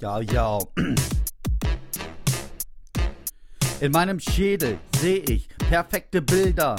Ja, ja. In meinem Schädel sehe ich perfekte Bilder,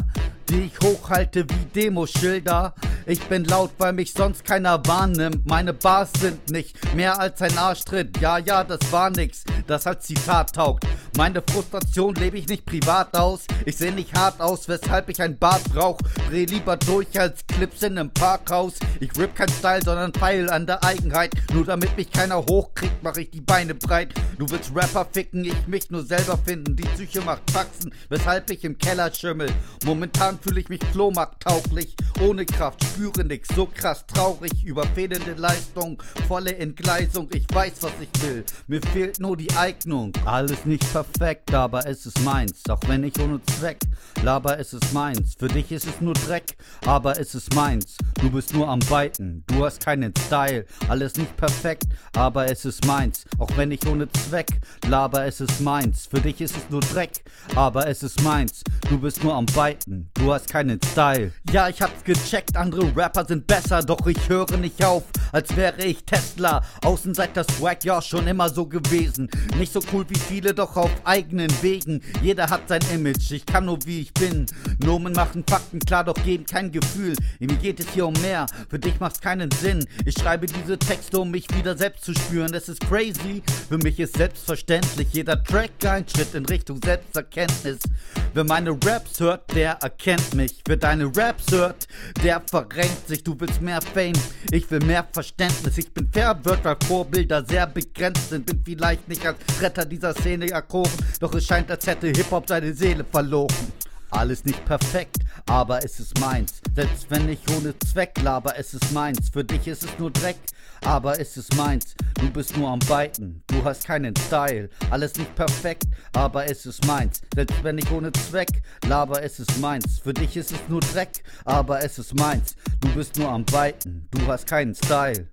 die ich hochhalte wie Demoschilder. Ich bin laut, weil mich sonst keiner wahrnimmt. Meine Bars sind nicht mehr als ein Arschtritt. Ja, ja, das war nix, das als Zitat taugt. Meine Frustration lebe ich nicht privat aus. Ich sehe nicht hart aus, weshalb ich ein Bart brauch. Dreh lieber durch als Clips in einem Parkhaus. Ich rip kein Style, sondern Pfeil an der Eigenheit. Nur damit mich keiner hochkriegt, mach ich die Beine breit. Du willst Rapper ficken, ich mich nur selber finden. Die Psyche macht Faxen, weshalb ich im Keller schimmel. Momentan fühle ich mich flohmarkttauglich, ohne Kraft spüre nix, so krass traurig über fehlende Leistung, volle Entgleisung. Ich weiß, was ich will, mir fehlt nur die Eignung. Alles nicht perfekt, aber es ist meins, auch wenn ich ohne Zweck. Laber, es ist meins, für dich ist es nur Dreck, aber es ist meins. Du bist nur am Weiten, du hast keinen Style, alles nicht perfekt, aber es ist meins, auch wenn ich ohne Zweck. Laber, es ist meins, für dich ist es nur Dreck, aber es ist meins. Du bist nur am Weiten, du hast keinen Style. Ja, ich hab's gecheckt, andere Rapper sind besser, doch ich höre nicht auf, als wäre ich Tesla. Außenseiter Swag, ja, schon immer so gewesen. Nicht so cool wie viele, doch auf eigenen Wegen. Jeder hat sein Image, ich kann nur wie ich bin. Nomen machen Fakten klar, doch geben kein Gefühl. Mir geht es hier um mehr, für dich macht's keinen Sinn. Ich schreibe diese Texte, um mich wieder selbst zu spüren. Es ist crazy, für mich ist selbstverständlich. Jeder Track ein Schritt in Richtung Selbsterkenntnis. Wer meine Raps hört, der erkennt mich. Wer deine Raps hört, der verrenkt sich. Du willst mehr Fame, ich will mehr Verständnis. Ich bin verwirrt, weil Vorbilder sehr begrenzt sind. Bin vielleicht nicht als Retter dieser Szene erkoren, doch es scheint, als hätte Hip-Hop seine Seele verloren. Alles nicht perfekt, aber es ist meins. Selbst wenn ich ohne Zweck laber, es ist meins. Für dich ist es nur Dreck, aber es ist meins. Du bist nur am Beiten, du hast keinen Style. Alles nicht perfekt, aber es ist meins. Selbst wenn ich ohne Zweck laber, es ist meins. Für dich ist es nur Dreck, aber es ist meins. Du bist nur am Beiten, du hast keinen Style.